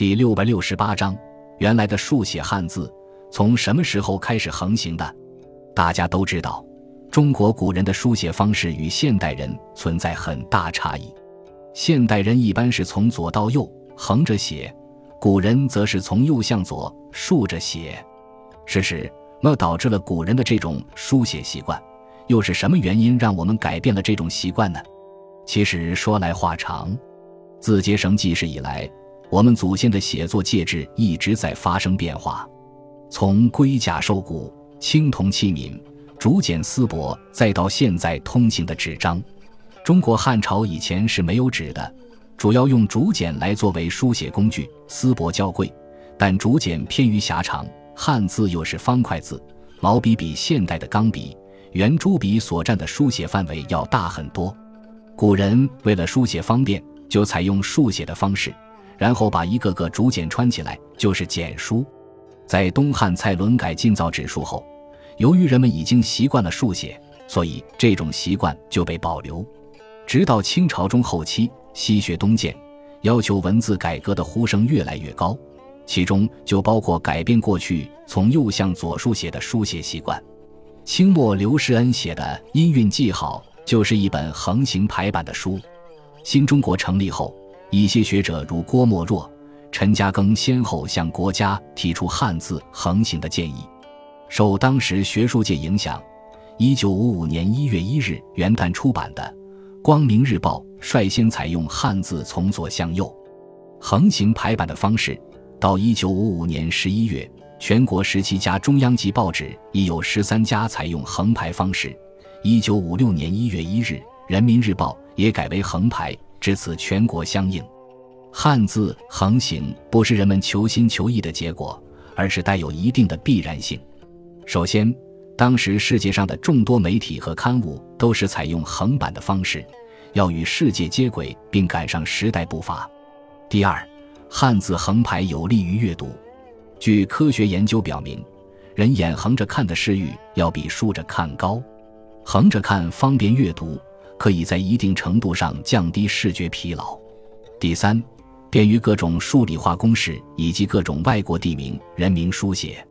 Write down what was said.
第六百六十八章，原来的书写汉字从什么时候开始横行的？大家都知道，中国古人的书写方式与现代人存在很大差异。现代人一般是从左到右横着写，古人则是从右向左竖着写。事实，那导致了古人的这种书写习惯。又是什么原因让我们改变了这种习惯呢？其实说来话长。自结绳记事以来，我们祖先的写作介质一直在发生变化，从龟甲兽骨、青铜器皿、竹简丝帛，再到现在通行的纸张。中国汉朝以前是没有纸的，主要用竹简来作为书写工具。丝帛较贵，但竹简偏于狭长，汉字又是方块字，毛笔比现代的钢笔。圆珠笔所占的书写范围要大很多，古人为了书写方便，就采用竖写的方式，然后把一个个竹简穿起来，就是简书。在东汉蔡伦改进造纸术后，由于人们已经习惯了竖写，所以这种习惯就被保留。直到清朝中后期，西学东渐，要求文字改革的呼声越来越高，其中就包括改变过去从右向左书写的书写习惯。清末刘世恩写的《音韵记号》就是一本横行排版的书。新中国成立后，一些学者如郭沫若、陈嘉庚先后向国家提出汉字横行的建议。受当时学术界影响，1955年1月1日元旦出版的《光明日报》率先采用汉字从左向右横行排版的方式。到1955年11月。全国十七家中央级报纸已有十三家采用横排方式。一九五六年一月一日，《人民日报》也改为横排，至此全国相应。汉字横行不是人们求新求异的结果，而是带有一定的必然性。首先，当时世界上的众多媒体和刊物都是采用横版的方式，要与世界接轨并赶上时代步伐。第二，汉字横排有利于阅读。据科学研究表明，人眼横着看的视域要比竖着看高，横着看方便阅读，可以在一定程度上降低视觉疲劳。第三，便于各种数理化公式以及各种外国地名、人名书写。